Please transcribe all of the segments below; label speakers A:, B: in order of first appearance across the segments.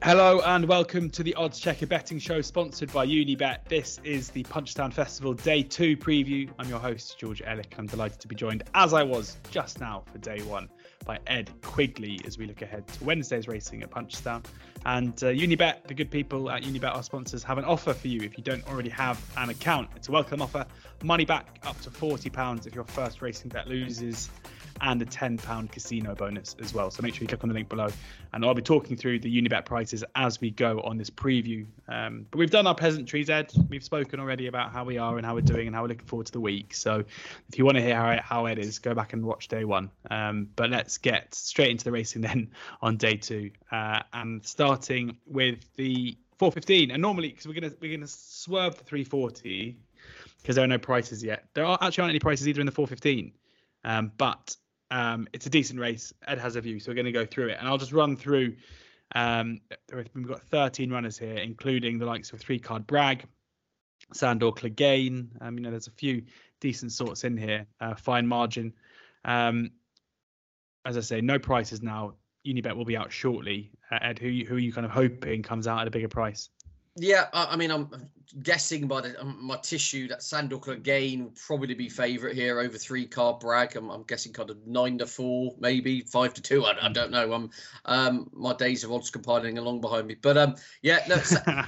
A: Hello and welcome to the Odds Checker Betting Show, sponsored by Unibet. This is the Punchestown Festival Day 2 preview. I'm your host, George Elek. I'm delighted to be joined, as I was just now for Day 1, by Ed Quigley as we look ahead to Wednesday's racing at Punchestown. And uh, Unibet, the good people at Unibet, our sponsors, have an offer for you if you don't already have an account. It's a welcome offer. Money back up to £40 if your first racing bet loses and a £10 casino bonus as well. So make sure you click on the link below. And I'll be talking through the Unibet prices as we go on this preview. Um, but we've done our peasantries, Ed. We've spoken already about how we are and how we're doing and how we're looking forward to the week. So if you want to hear how, how Ed is, go back and watch day one. Um, but let's get straight into the racing then on day two. Uh, and starting with the 415. And normally, because we're gonna we're gonna swerve the 340 because there are no prices yet. There are actually aren't any prices either in the 415. Um, but um, it's a decent race. Ed has a view, so we're going to go through it, and I'll just run through. Um, we've got 13 runners here, including the likes of three card Brag, Sandor Clegane. Um, you know, there's a few decent sorts in here. Uh, fine margin. Um, as I say, no prices now. Unibet will be out shortly. Uh, Ed, who who are you kind of hoping comes out at a bigger price?
B: Yeah, I, I mean, I'm guessing by the, um, my tissue that Sandor Clegane will probably be favourite here over three card brag. I'm, I'm, guessing kind of nine to four, maybe five to two. I, I don't know. I'm um, my days of odds compiling along behind me, but um, yeah, no,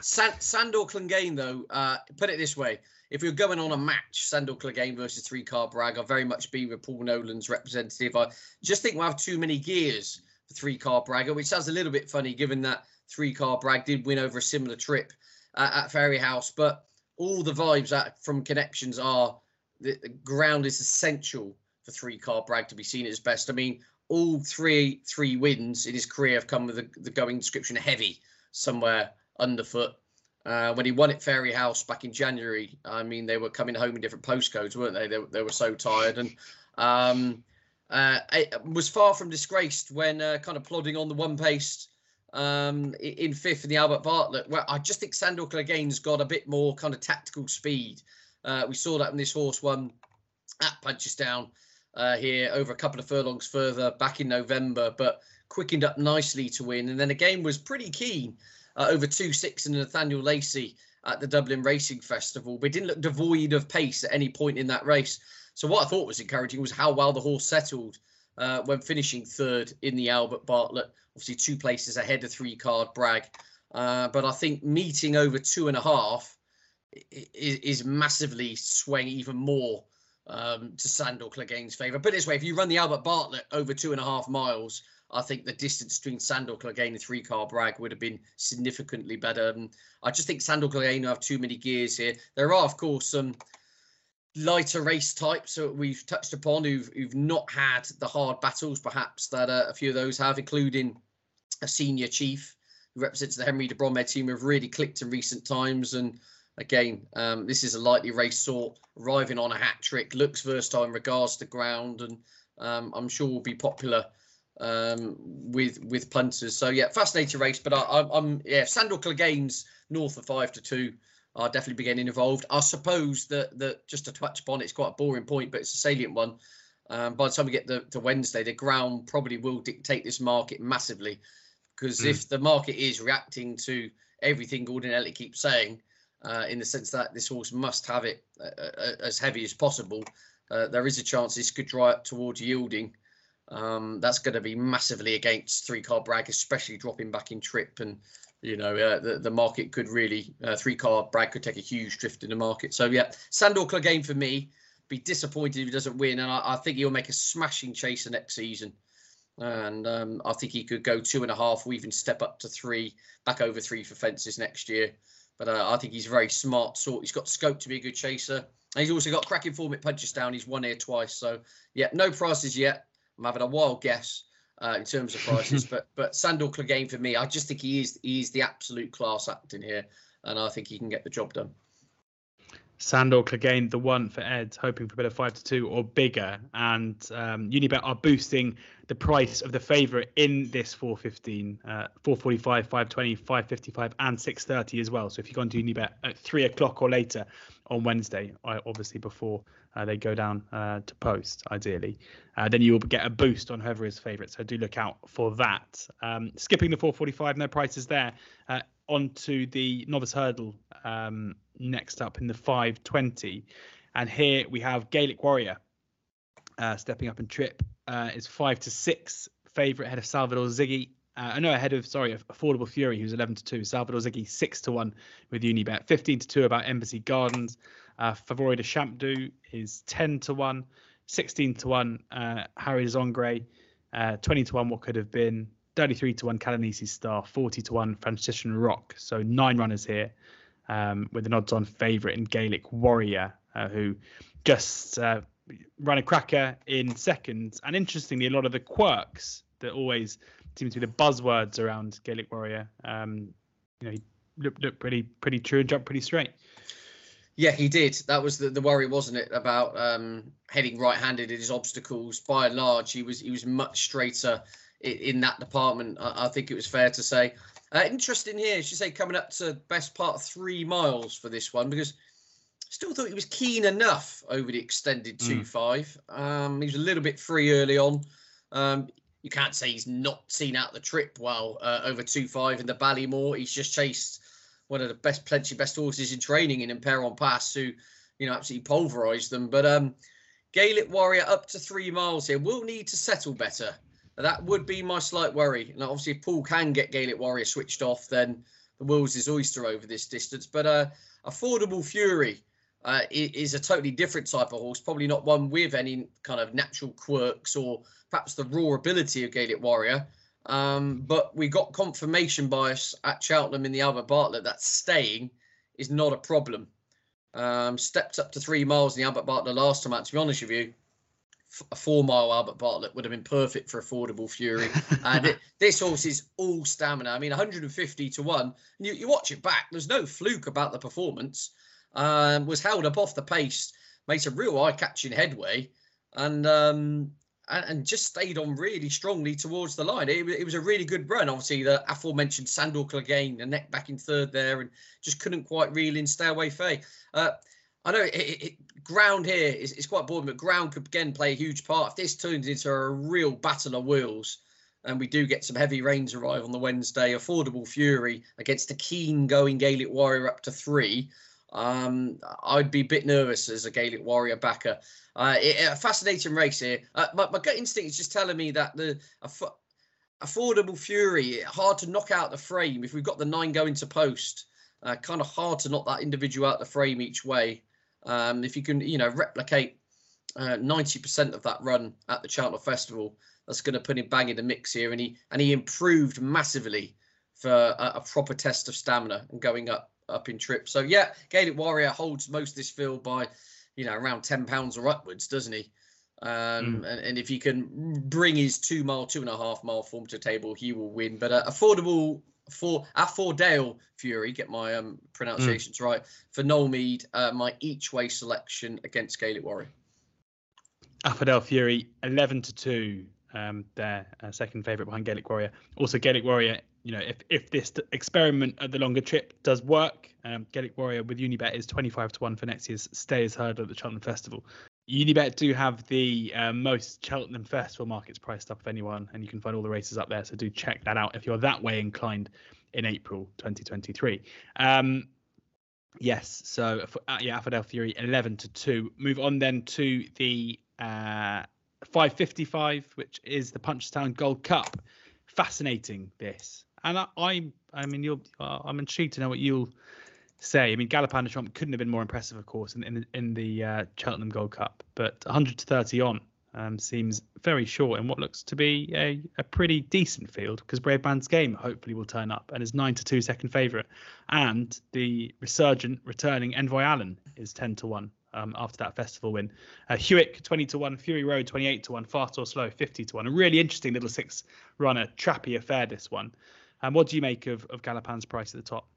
B: Sandor Clegane though. Uh, put it this way: if you're going on a match, Sandor Clegane versus three card brag, I'll very much be with Paul Nolan's representative. I just think we'll have too many gears for three card Bragger, which sounds a little bit funny given that three card Brag did win over a similar trip at, at Fairyhouse, but all the vibes from connections are the, the ground is essential for three car Brag to be seen at his best. I mean, all three three wins in his career have come with the, the going description heavy somewhere underfoot. Uh, when he won at Fairyhouse back in January, I mean, they were coming home in different postcodes, weren't they? They, they were so tired. And um, uh, was far from disgraced when uh, kind of plodding on the one pace um, in fifth in the Albert Bartlett. Well, I just think Sandor Clegane's got a bit more kind of tactical speed. Uh, we saw that in this horse one at Punchestown uh, here over a couple of furlongs further back in November, but quickened up nicely to win. And then again was pretty keen uh, over 2 6 and Nathaniel Lacey at the Dublin Racing Festival, but didn't look devoid of pace at any point in that race. So what I thought was encouraging was how well the horse settled uh, when finishing third in the Albert Bartlett. Obviously, two places ahead of three card Brag. Uh, but I think meeting over two and a half is, is massively swaying even more um, to Sandor Clegane's favour. But this way, if you run the Albert Bartlett over two and a half miles, I think the distance between Sandor Clegane and three car Brag would have been significantly better. And I just think Sandor Clegane have too many gears here. There are, of course, some lighter race types that we've touched upon who've, who've not had the hard battles perhaps that uh, a few of those have, including a senior chief who represents the Henry de Bromhead team have really clicked in recent times. And again, um, this is a lightly race sort, arriving on a hat trick, looks versatile in regards to ground, and um, I'm sure will be popular um, with with punters. So yeah, fascinating race. But I, am yeah, Sandor Clegane's north of five to two I'll definitely be getting involved. I suppose that that just to touch upon, it's quite a boring point, but it's a salient one. Um, by the time we get to, to Wednesday, the ground probably will dictate this market massively, because mm. if the market is reacting to everything Gordon Elliott keeps saying, uh, in the sense that this horse must have it uh, uh, as heavy as possible, uh, there is a chance this could dry up towards yielding. Um, that's going to be massively against three car brag, especially dropping back in trip and you know, uh, the, the market could really, uh, three car Brag could take a huge drift in the market. So, yeah, Sandor Clegane for me, be disappointed if he doesn't win. And I, I think he'll make a smashing chaser next season. And um, I think he could go two and a half or even step up to three, back over three for fences next year. But uh, I think he's a very smart sort. He's got scope to be a good chaser. And he's also got cracking form at Punchestown. He's won here twice. So, yeah, no prices yet. I'm having a wild guess uh, in terms of prices. but but Sandor Clegane for me, I just think he is he is the absolute class act in here, and I think he can get the job done.
A: Sandor Clegane, the one for Ed, hoping for a bit of five to two or bigger. And um, Unibet are boosting the price of the favourite in this 415, uh, 445, 520, 555, and 630 as well. So if you go on to Unibet at three o'clock or later on Wednesday, obviously before uh, they go down uh, to post, ideally. Uh, then you will get a boost on whoever is favourite. So do look out for that. Um, skipping the 445, no prices there. Onto the novice hurdle um, next up in the 520. And here we have Gaelic Warrior uh, stepping up in trip. Uh, is five to six favourite ahead of Salvador Ziggy. Uh, know ahead of sorry, Affordable Fury, who's 11 to two. Salvador Ziggy six to one with Unibet. 15 to two about Embassy Gardens. Uh, Favori de Champdou is 10 to 1, 16 to 1, uh, Harry Zongre, uh, 20 to 1, what could have been, 33 to 1, Calanisi Star, 40 to 1, Franciscan Rock. So nine runners here um, with an odds on favourite in Gaelic Warrior, uh, who just uh, ran a cracker in seconds. And interestingly, a lot of the quirks that always seem to be the buzzwords around Gaelic Warrior, um, you know, he looked, looked pretty, pretty true and jumped pretty straight.
B: Yeah, he did. That was the, the worry, wasn't it, about um, heading right-handed in his obstacles. By and large, he was he was much straighter in, that department. I, I, think it was fair to say. Uh, interesting here, as you say, coming up to best part three miles for this one because still thought he was keen enough over the extended mm. two five. Um, he was a little bit free early on. Um, you can't say he's not seen out the trip well uh, over two five in the Ballymore. He's just chased one of the best, plenty best horses in training in Impair Pass, who, you know, absolutely pulverised them. But um, Gaelic Warrior up to three miles here will need to settle better. That would be my slight worry. Now, obviously, if Paul can get Gaelic Warrior switched off, then the world's his oyster over this distance. But uh, Affordable Fury uh, is a totally different type of horse, probably not one with any kind of natural quirks or perhaps the raw ability of Gaelic Warrior. Um, but we got confirmation bias at Cheltenham in the Albert Bartlett that staying is not a problem. Um, stepped up to three miles in the Albert Bartlett last time. To be honest with you, a four mile Albert Bartlett would have been perfect for affordable Fury. and it, this horse is all stamina. I mean, 150 to one. And you, you watch it back, there's no fluke about the performance. Um, was held up off the pace, made some real eye catching headway. And um, and, and just stayed on really strongly towards the line. It, it was a really good run. Obviously, the aforementioned Sandor Clegane, the neck back in third there, and just couldn't quite reel in Stay Away Fay. Uh, I know it, it, ground here is, is quite boring, but ground could again play a huge part. If this turns into a real battle of wheels, and we do get some heavy rains arrive on the Wednesday, affordable fury against a keen going Gaelic Warrior up to three. Um, I'd be a bit nervous as a Gaelic Warrior backer. Uh, it, a fascinating race here. Uh, my, my, gut instinct is just telling me that the aff- affordable Fury hard to knock out the frame if we've got the nine going to post. Uh, kind of hard to knock that individual out the frame each way. Um, if you can, you know, replicate uh, ninety percent of that run at the Cheltenham Festival, that's going to put him bang in the mix here. And he and he improved massively for a, a proper test of stamina and going up up in trip. So yeah, Gaelic Warrior holds most of this field by, you know, around ten pounds or upwards, doesn't he? Um, mm. and, and, if he can bring his two mile, two and a half mile form to table, he will win. But uh, affordable for Affordale Fury, get my um, pronunciations mm. right, for Noel Meade, uh, my each way selection against Gaelic Warrior.
A: Affordale Fury, 11 to 2, um, their uh, second favourite behind Gaelic Warrior. Also, Gaelic Warrior you know, if if this experiment at the longer trip does work, um, Gaelic Warrior with Unibet is 25 to 1 for next year's Stayers Hurdle at the Cheltenham Festival. Unibet do have the uh, most Cheltenham Festival markets priced up of anyone, and you can find all the races up there. So do check that out if you're that way inclined in April 2023. Um, yes, so uh, yeah, Affordale Fury 11 to 2. Move on then to the uh, 555, which is the Punchestown Gold Cup. Fascinating this and I, I, I mean, you'll, uh, I'm intrigued to know what you'll say. I mean, Galopin Des Champs couldn't have been more impressive, of course, in in the, in the uh, Cheltenham Gold Cup, but 100 to 30 on um, seems very short in what looks to be a, a pretty decent field because Bravemansgame hopefully will turn up and is 9 to 2 second favourite. And the resurgent returning Envoy Allen is 10 to 1 um, after that festival win. Uh, Hewick 20 to 1, Fury Road 28 to 1, Fast or Slow 50 to 1. A really interesting little six runner, trappy affair, this one. And what do you make of, of Galopin's price at the top?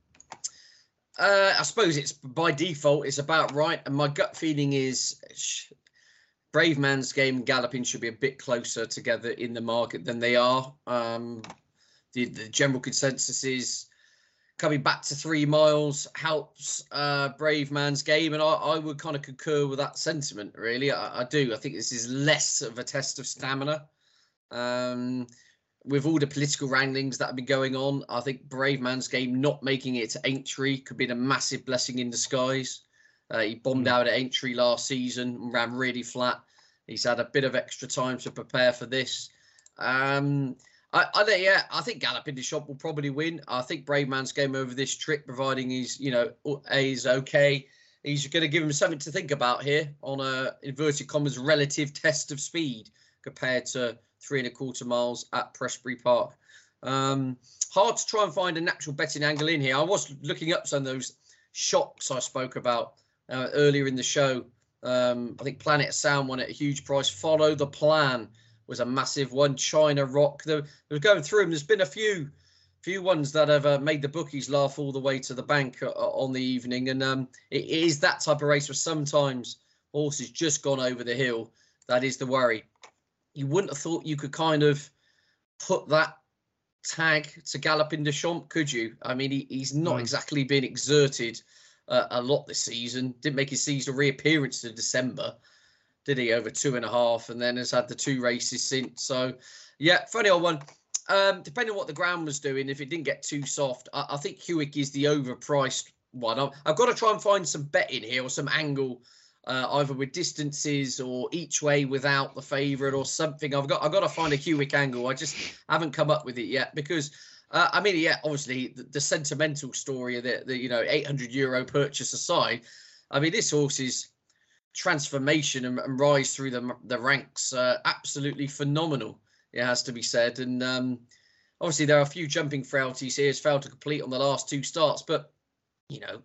B: Uh, I suppose it's by default, it's about right. And my gut feeling is Brave Man's game Galopin should be a bit closer together in the market than they are. Um, the, the general consensus is coming back to three miles helps uh, Bravemansgame. and I, I would kind of concur with that sentiment. Really, I, I, do. I think this is less of a test of stamina. Um, with all the political wranglings that have been going on, I think Bravemansgame not making it to Aintree could be a massive blessing in disguise. Uh, he bombed hmm. out at Aintree last season and ran really flat. He's had a bit of extra time to prepare for this. Um, I, I yeah, I think Galopin Des Champs will probably win. I think Bravemansgame over this trip, providing he's you know is okay. He's going to give him something to think about here on a inverted commas relative test of speed compared to three and a quarter miles at Prestbury Park. Um, hard to try and find a natural betting angle in here. I was looking up some of those shocks I spoke about uh, earlier in the show. Um, I think Planet Sound won at a huge price. Follow the Plan was a massive one. China Rock. There, was going through them. There's been a few few ones that have uh, made the bookies laugh all the way to the bank uh, on the evening. And um, it is that type of race where sometimes horses just gone over the hill. That is the worry. You wouldn't have thought you could kind of put that tag to Galopin Des Champs, could you? I mean, he, he's not mm. exactly been exerted uh, a lot this season. Didn't make his season reappearance to December did he over two and a half, and then has had the two races since. So, yeah, funny old one. Um, depending on what the ground was doing, if it didn't get too soft, I, I think Hewick is the overpriced one. i have got to try and find some betting here or some angle, uh, either with distances or each way without the favourite or something. I've got I've got to find a Hewick angle. I just haven't come up with it yet because. Uh, I mean, yeah, obviously the, the sentimental story of the, the you know 800 euro purchase aside, I mean this horse is transformation and, and rise through the the ranks uh, absolutely phenomenal. It has to be said, and um, obviously there are a few jumping frailties here. Has failed to complete on the last two starts, but you know,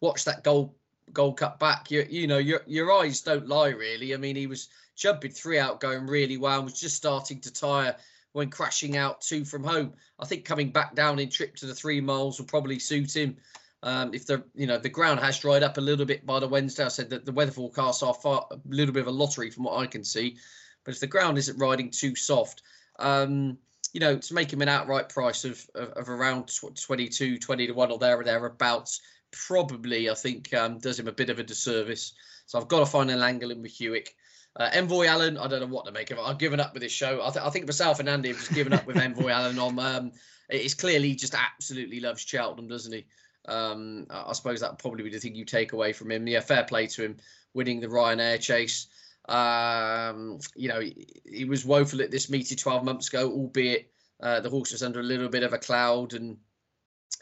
B: watch that goal Gold Cup back. You you know your your eyes don't lie really. I mean, he was jumping three out, going really well, and was just starting to tire when crashing out two from home. I think coming back down in trip to the three miles will probably suit him. Um, if the you know the ground has dried up a little bit by the Wednesday, I said that the weather forecasts are far, a little bit of a lottery from what I can see. But if the ground isn't riding too soft, um, you know, to make him an outright price of of, of around 22, 20 to one or there or thereabouts, probably I think um, does him a bit of a disservice. So I've got to find an angle in with Hewick. Uh, Envoy Allen, I don't know what to make of it. I've given up with this show. I, th- I think myself and Andy have just given up with Envoy Allen on. Um, it's clearly just absolutely loves Cheltenham, doesn't he? Um, I suppose that probably be the thing you take away from him. Yeah, fair play to him winning the Ryanair chase. Um, you know, he, he, was woeful at this meeting 12 months ago, albeit uh, the horse was under a little bit of a cloud and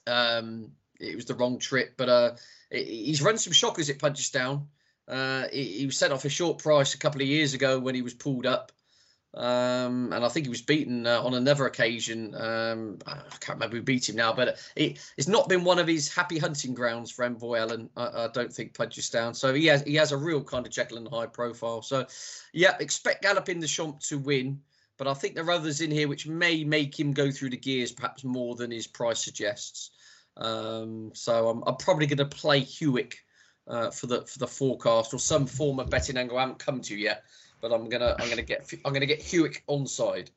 B: um, it was the wrong trip. But uh, he's run some shockers at Punchestown. Uh, he, he was set off a short price a couple of years ago when he was pulled up. Um, and I think he was beaten uh, on another occasion. Um, I can't remember who beat him now, but it, it's not been one of his happy hunting grounds for Envoy Allen. I, I don't think Punchestown. So he has he has a real kind of Jekyll and Hyde profile. So yeah, expect Galopin Des Champs to win, but I think there are others in here which may make him go through the gears perhaps more than his price suggests. Um, so I'm, I'm probably going to play Hewick uh, for the for the forecast or some form of betting angle I haven't come to yet but I'm gonna I'm gonna get I'm gonna get Hewick onside.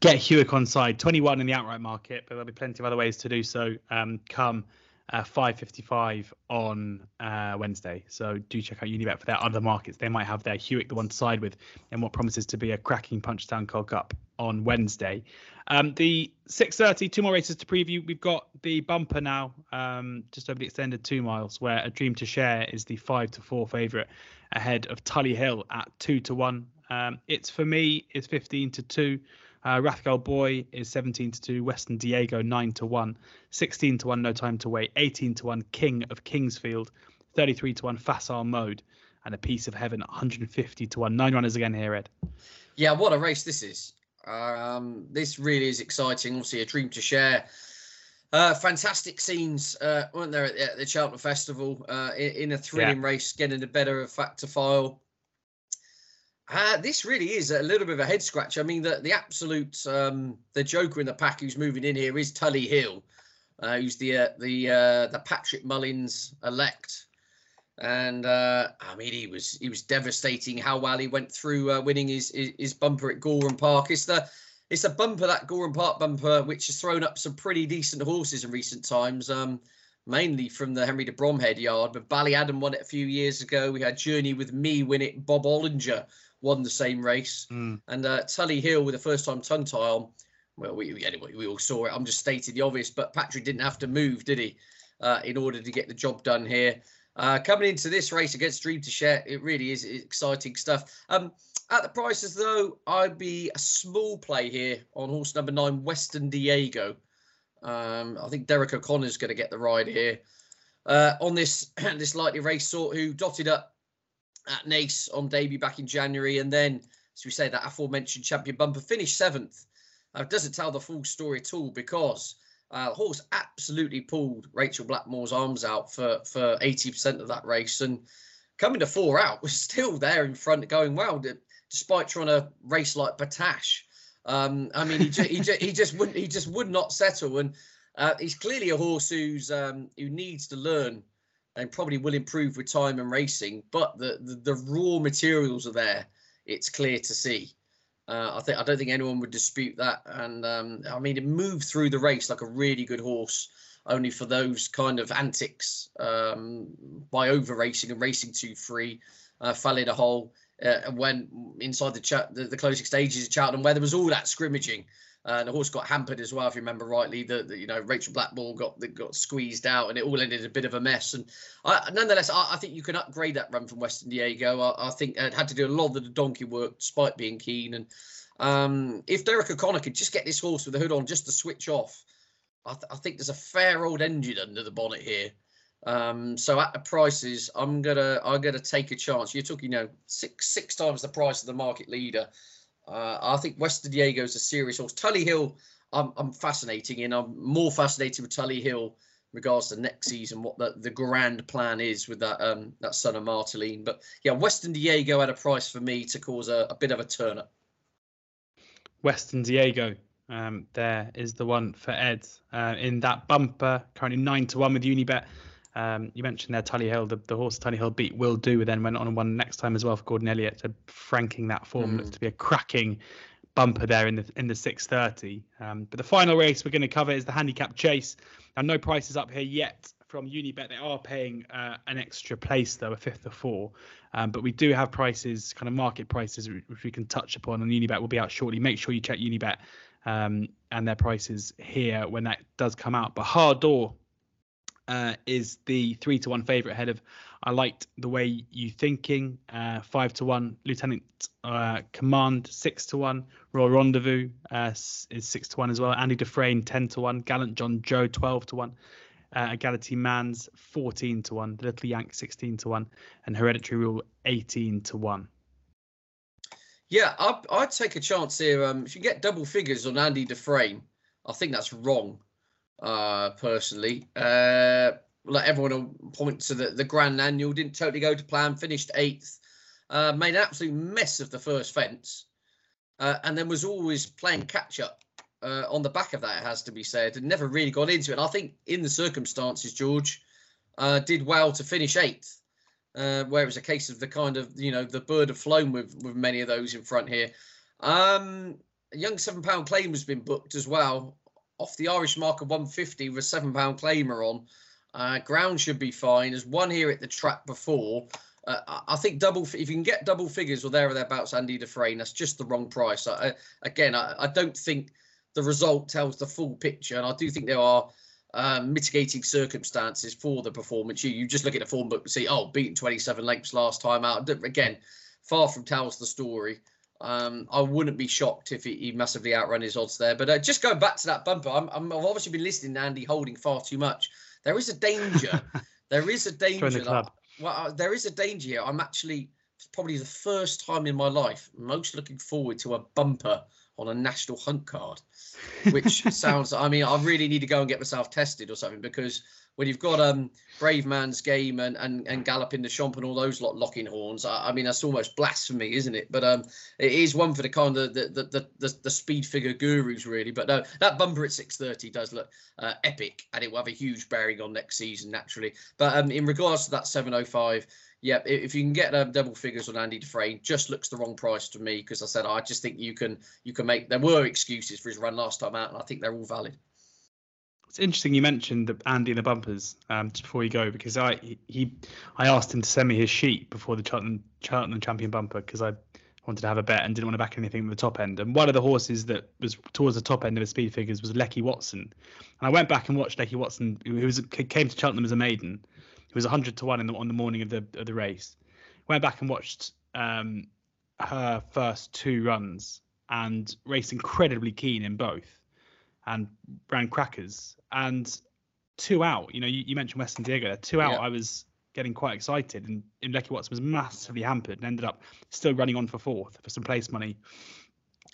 A: Get Hewick onside, 21 in the outright market, but there'll be plenty of other ways to do so. Um, come uh, 5.55 on uh, Wednesday. So do check out Unibet for their other markets. They might have their Hewick the one to side with in what promises to be a cracking Punchestown Gold Cup on Wednesday. Um, the 6.30, two more races to preview. We've got the bumper now, um, just over the extended two miles, where A Dream to Share is the 5 to 4 favourite ahead of Tully Hill at two to one. Um, it's for me is 15 to two. Uh, Rathgale Boy is 17 to 2, Western Diego 9 to 1, 16 to 1, No Time to Wait, 18 to 1, King of Kingsfield, 33 to 1, Facile Mode, and a Piece of Heaven 150 to 1. Nine runners again here, Ed.
B: Yeah, what a race this is. Um, this really is exciting. Obviously, a dream to share. Uh, fantastic scenes, uh, weren't there, at the, at the Cheltenham Festival uh, in, in, a thrilling yeah. race, getting the better of Fact To File. Uh, this really is a little bit of a head scratch. I mean, the the absolute um, the joker in the pack who's moving in here is Tully Hill, uh, who's the uh, the uh, the Patrick Mullins elect, and uh, I mean he was he was devastating how well he went through uh, winning his, his, his bumper at Gowran Park. It's the it's a bumper that Gowran Park bumper, which has thrown up some pretty decent horses in recent times. Um, mainly from the Henry de Bromhead yard, but Ballyadam won it a few years ago. We had Journey with Me win it. Bob Olinger won the same race,
A: Mm.
B: and uh, Tully Hill with a first time tongue tile. Well, we anyway we all saw it. I'm just stating the obvious, but Patrick didn't have to move, did he, uh, in order to get the job done here. Uh, coming into this race against Dream to Share, it really is exciting stuff. Um, at the prices, though, I'd be a small play here on horse number nine, Western Diego. Um, I think Derek O'Connor's going to get the ride here uh, on this this lightly race sort who dotted up at Naas on debut back in January, and then, as we say, that aforementioned champion bumper finished seventh. Uh, doesn't tell the full story at all because uh, the horse absolutely pulled Rachel Blackmore's arms out for for eighty percent of that race, and coming to four out was still there in front, going well, despite trying to race like Bataash. Um, I mean, he, ju- he, ju- he just wouldn't he just would not settle, and uh, he's clearly a horse who's um, who needs to learn and probably will improve with time and racing. But the the, the raw materials are there; it's clear to see. Uh, I think I don't think anyone would dispute that, and um, I mean, it moved through the race like a really good horse. Only for those kind of antics um, by over racing and racing too free, uh, fell in a hole uh, and went inside the, chat, the the closing stages of Cheltenham where there was all that scrimmaging. Uh, the horse got hampered as well, if you remember rightly. The you know Rachel Blackmore got got squeezed out, and it all ended a bit of a mess. And I, nonetheless, I, I think you can upgrade that run from Western Diego. I, I think it had to do a lot of the donkey work, despite being keen. And um, if Derek O'Connor could just get this horse with the hood on, just to switch off, I, th- think there's a fair old engine under the bonnet here. Um, so at the prices, I'm gonna I'm gonna take a chance. You're talking, you know, six six times the price of the market leader. Uh, I think Western Diego is a serious horse. Tully Hill, I'm I'm fascinating in. I'm more fascinated with Tully Hill in regards to next season, what the, the grand plan is with that um that son of Martaline. But yeah, Western Diego at a price for me to cause a, a bit of a turn up.
A: Western Diego. Um, there is the one for Ed uh, in that bumper. Currently nine to one with Unibet. Um, you mentioned there Tully Hill, the, the horse Tully Hill beat Will Do, then went on and won next time as well for Gordon Elliott. So franking that form
B: Mm.
A: looks to be a cracking bumper there in the in the 6:30. Um, but the final race we're going to cover is the handicap chase. Now no prices up here yet from Unibet. They are paying uh, an extra place though, a fifth of four. Um, but we do have prices, kind of market prices, which we can touch upon. And Unibet will be out shortly. Make sure you check Unibet um, and their prices here when that does come out. But Hard Door uh, is the three to one favorite ahead of I liked the way you thinking uh, five to one Lieutenant uh, Command six to one Royal Rendezvous uh, is six to one as well Andy Dufresne ten to one Gallant John Joe twelve to one uh, Egality Man's fourteen to one The Little Yank sixteen to one and Hereditary Rule eighteen to one.
B: Yeah, I'd, I'd take a chance here. Um, if you get double figures on Andy Dufresne, I think that's wrong, uh, personally. Uh, like everyone will point to the, the Grand Annual, didn't totally go to plan, finished eighth, uh, made an absolute mess of the first fence, uh, and then was always playing catch up uh, on the back of that, it has to be said, and never really got into it. I think in the circumstances, George uh, did well to finish eighth uh, where it was a case of the kind of you know the bird have flown with with many of those in front here. Um, young seven pound claim has been booked as well off the Irish mark of 150 with a seven pound claimer on. Uh, ground should be fine. There's one here at the track before. Uh, I- think double if you can get double figures or there or thereabouts, Andy Dufresne, that's just the wrong price. I, I, again, I, I don't think the result tells the full picture, and I do think there are um, mitigating circumstances for the performance. You you just look at the form book and see, oh, beaten 27 lengths last time out. Again, far from tells the story. Um, I wouldn't be shocked if he, he massively outrun his odds there. But uh, just going back to that bumper, I'm, I'm, I've obviously been listening to Andy holding far too much. There is a danger. there is a danger.
A: the
B: that- well, uh, there is a danger here. I'm actually probably the first time in my life most looking forward to a bumper on a national hunt card, which sounds. I mean, I really need to go and get myself tested or something because when you've got um Bravemansgame and and and Galopin Des Champs and all those lot locking horns, I, I mean that's almost blasphemy, isn't it? But um, it is one for the kind of the the the, the, the speed figure gurus really. But no, that bumper at six thirty does look uh, epic, and it will have a huge bearing on next season naturally. But um, in regards to that seven oh five yeah, if you can get um, double figures on Andy Dufresne, just looks the wrong price to me because I said I just think you can you can make. There were excuses for his run last time out, and I think they're all valid.
A: It's interesting you mentioned the Andy and the bumpers um, just before you go because I he I asked him to send me his sheet before the Cheltenham, Cheltenham Champion bumper because I wanted to have a bet and didn't want to back anything at the top end. And one of the horses that was towards the top end of the speed figures was Lecky Watson. And I went back and watched Lecky Watson, who was came to Cheltenham as a maiden. It was 100 to one in the, on the morning of the of the race. Went back and watched um, her first two runs and raced incredibly keen in both, and ran crackers and two out. You know, you, you mentioned Western Diego. Two out. Yeah. I was getting quite excited, and, and Lecky Watson was massively hampered and ended up still running on for fourth for some place money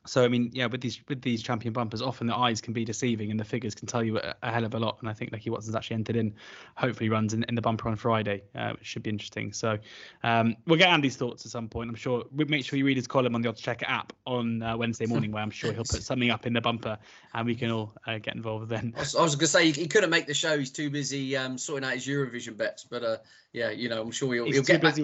A: so I mean, yeah, with these with these champion bumpers, often the eyes can be deceiving and the figures can tell you a, a hell of a lot. And I think Lecky Watson's actually entered in, hopefully runs in, in the bumper on Friday, uh, which should be interesting. So um, we'll get Andy's thoughts at some point. I'm sure. Make sure you read his column on the Odds Checker app on uh, Wednesday morning, where I'm sure he'll put something up in the bumper, and we can all uh, get involved then.
B: I was, was going to say he, couldn't make the show; he's too busy um, sorting out his Eurovision bets. But uh, yeah, you know, I'm sure he'll, he'll get back.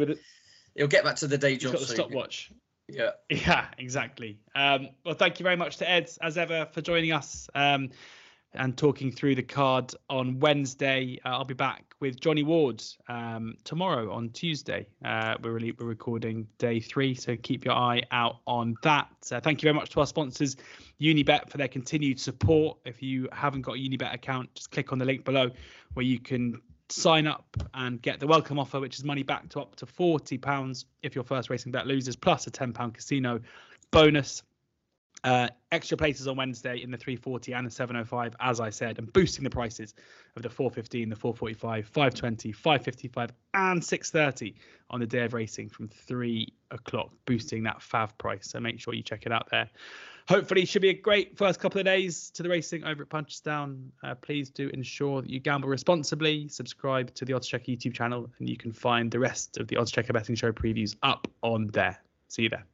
B: He'll get back to the day job.
A: He's got the stopwatch.
B: Yeah.
A: Yeah, exactly. Um, well, thank you very much to Ed, as ever, for joining us um, and talking through the card on Wednesday. Uh, I'll be back with Johnny Ward um, tomorrow on Tuesday. Uh, we're, really, we're recording day three, so keep your eye out on that. Uh, thank you very much to our sponsors, Unibet, for their continued support. If you haven't got a Unibet account, just click on the link below where you can sign up and get the welcome offer, which is money back to up to £40 if your first racing bet loses, plus a £10 casino bonus. Uh, extra places on Wednesday in the 340 and the 705, as I said, and boosting the prices of the 415, the 445, 520, 555, and 630 on the day of racing from three o'clock, boosting that FAV price. So make sure you check it out there hopefully should be a great first couple of days to the racing over at Punchestown. Uh, please do ensure that you gamble responsibly. Subscribe to the Odds Checker YouTube channel, and you can find the rest of the Odds Checker Betting Show previews up on there. See you there.